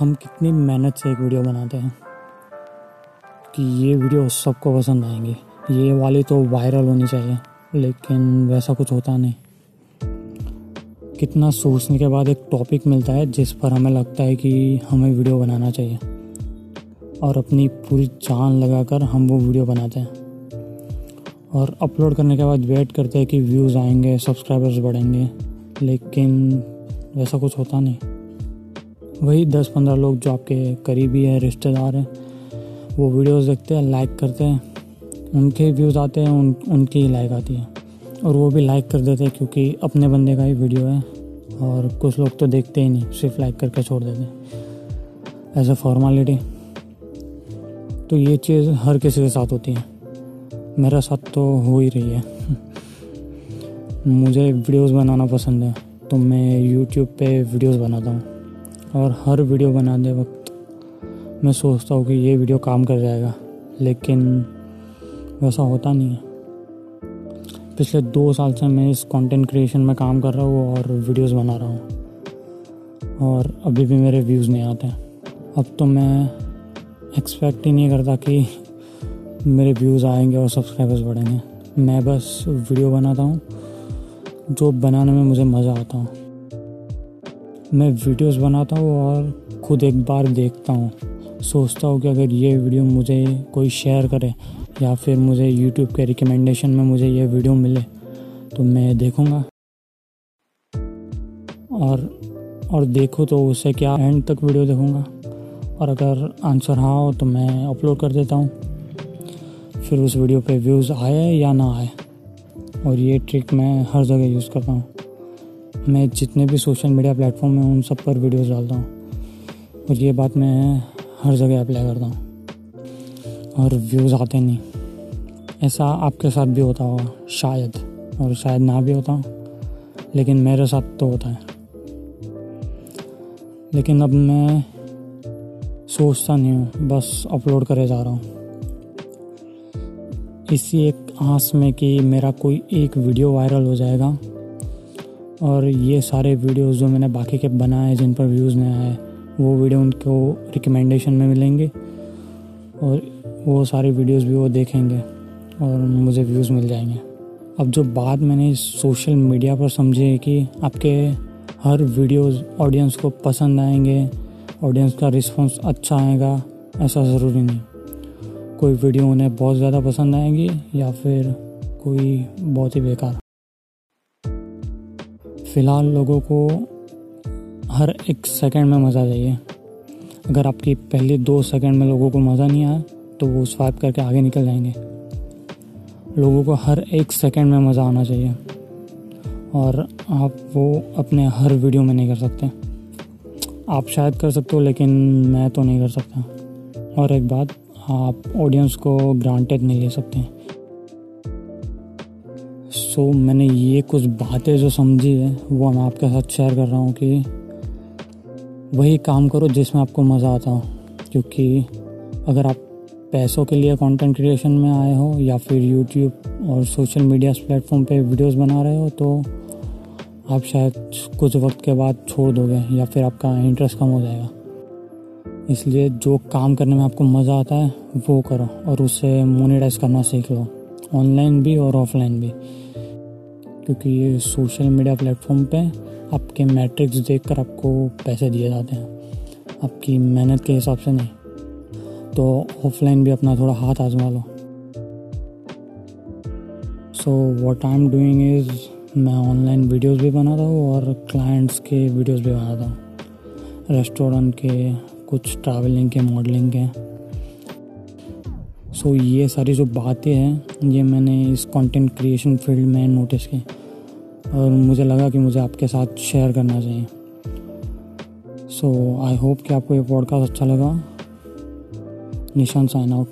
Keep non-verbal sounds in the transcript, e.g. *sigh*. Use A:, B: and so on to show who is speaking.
A: हम कितनी मेहनत से एक वीडियो बनाते हैं कि ये वीडियो सबको पसंद आएँगी। ये वाली तो वायरल होनी चाहिए, लेकिन वैसा कुछ होता नहीं। कितना सोचने के बाद एक टॉपिक मिलता है जिस पर हमें लगता है कि हमें वीडियो बनाना चाहिए, और अपनी पूरी जान लगाकर हम वो वीडियो बनाते हैं। और अपलोड करने के बाद वेट करते हैं कि व्यूज़ आएँगे सब्सक्राइबर्स बढ़ेंगे, लेकिन वैसा कुछ होता नहीं। वही दस पंद्रह लोग जो आपके करीबी हैं, रिश्तेदार हैं, वो वीडियोस देखते हैं लाइक करते हैं, उनके व्यूज़ आते हैं, उन, उनकी ही लाइक आती है। और वो भी लाइक कर देते हैं क्योंकि अपने बंदे का ही वीडियो है और कुछ लोग तो देखते ही नहीं, सिर्फ़ लाइक करके छोड़ देते हैं। एज अ फॉर्मेलिटी तो ये चीज़ हर किसी के साथ होती है। मेरा साथ तो हो ही रही है। *laughs* मुझे वीडियोस बनाना पसंद है तो मैं यूट्यूब पे वीडियोस बनाता हूँ। और हर वीडियो बनाते वक्त मैं सोचता हूँ कि ये वीडियो काम कर जाएगा, लेकिन वैसा होता नहीं है। पिछले दो साल से मैं इस कंटेंट क्रिएशन में काम कर रहा हूँ और वीडियोस बना रहा हूँ, और अभी भी मेरे व्यूज़ नहीं आते अब तो मैं एक्सपेक्ट ही नहीं करता कि मेरे व्यूज़ आएँगे और सब्सक्राइबर्स बढ़ेंगे। मैं बस वीडियो बनाता हूँ, जो बनाने में मुझे मज़ा आता हूँ। मैं वीडियोस बनाता हूँ और खुद एक बार देखता हूँ। सोचता हूँ कि अगर ये वीडियो मुझे कोई शेयर करे या फिर मुझे यूट्यूब के रिकमेंडेशन में मुझे ये वीडियो मिले तो मैं देखूँगा। और और देखो तो उसे क्या एंड तक वीडियो देखूँगा। और अगर आंसर हाँ हो तो मैं अपलोड कर देता हूँ। फिर उस वीडियो पे व्यूज़ आए या ना आए, और ये ट्रिक मैं हर जगह यूज़ करता हूँ। मैं जितने भी सोशल मीडिया प्लेटफॉर्म हैं, उन सब पर वीडियोस डालता हूँ। और ये बात मैं हर जगह अप्लाई करता हूँ। और व्यूज़ आते नहीं। ऐसा आपके साथ भी होता होगा, शायद। और शायद ना भी होता, लेकिन मेरे साथ तो होता है। लेकिन अब मैं सोचता नहीं हूँ, बस अपलोड करे जा रहा हूँ। इसी एक आस में कि मेरा कोई एक वीडियो वायरल हो जाएगा और ये सारे वीडियोस जो मैंने बाकी के बनाए, जिन पर व्यूज़ नहीं आए, वो वीडियो उनको रिकमेंडेशन में मिलेंगे और वो सारे वीडियोस भी वो देखेंगे और मुझे व्यूज़ मिल जाएँगे। अब जो बात मैंने सोशल मीडिया पर समझी है कि आपके हर वीडियोस ऑडियंस को पसंद आएँगे ऑडियंस का रिस्पांस अच्छा आएगा, ऐसा ज़रूरी नहीं। कोई वीडियो उन्हें बहुत ज़्यादा पसंद आएगी या फिर कोई बहुत ही बेकार। फ़िलहाल लोगों को हर एक सेकंड में मज़ा चाहिए। अगर आपकी पहले दो सेकंड में लोगों को मज़ा नहीं आया तो वो स्वाइप करके आगे निकल जाएँगे। लोगों को हर एक सेकंड में मज़ा आना चाहिए। और आप वो अपने हर वीडियो में नहीं कर सकते। आप शायद कर सकते हो, लेकिन मैं तो नहीं कर सकता। और एक बात, आप ऑडियंस को ग्रांटेड नहीं ले सकते। सो so, मैंने ये कुछ बातें जो समझी है वो मैं आपके साथ शेयर कर रहा हूँ कि वही काम करो जिसमें आपको मज़ा आता हो। क्योंकि अगर आप पैसों के लिए कंटेंट क्रिएशन में आए हो या फिर यूट्यूब और सोशल मीडिया प्लेटफॉर्म पे वीडियोस बना रहे हो तो आप शायद कुछ वक्त के बाद छोड़ दोगे या फिर आपका इंटरेस्ट कम हो जाएगा। इसलिए जो काम करने में आपको मज़ा आता है वो करो और उससे मोनिटाइज करना सीख लो। ऑनलाइन भी और ऑफलाइन भी। क्योंकि ये सोशल मीडिया प्लेटफॉर्म पे आपके मैट्रिक्स देखकर आपको पैसे दिए जाते हैं। आपकी मेहनत के हिसाब से नहीं। तो ऑफलाइन भी अपना थोड़ा हाथ आजमा लो। So what I am doing is मैं ऑनलाइन वीडियोस भी बनाता हूँ और क्लाइंट्स के वीडियोस भी बनाता हूँ। रेस्टोरेंट के, कुछ ट्रैवलिंग के मॉडलिंग के। सो so, ये सारी जो बातें हैं ये मैंने इस कंटेंट क्रिएशन फ़ील्ड में नोटिस की और मुझे लगा कि मुझे आपके साथ शेयर करना चाहिए। सो आई होप कि आपको ये पॉडकास्ट अच्छा लगा। निशान साइन आउट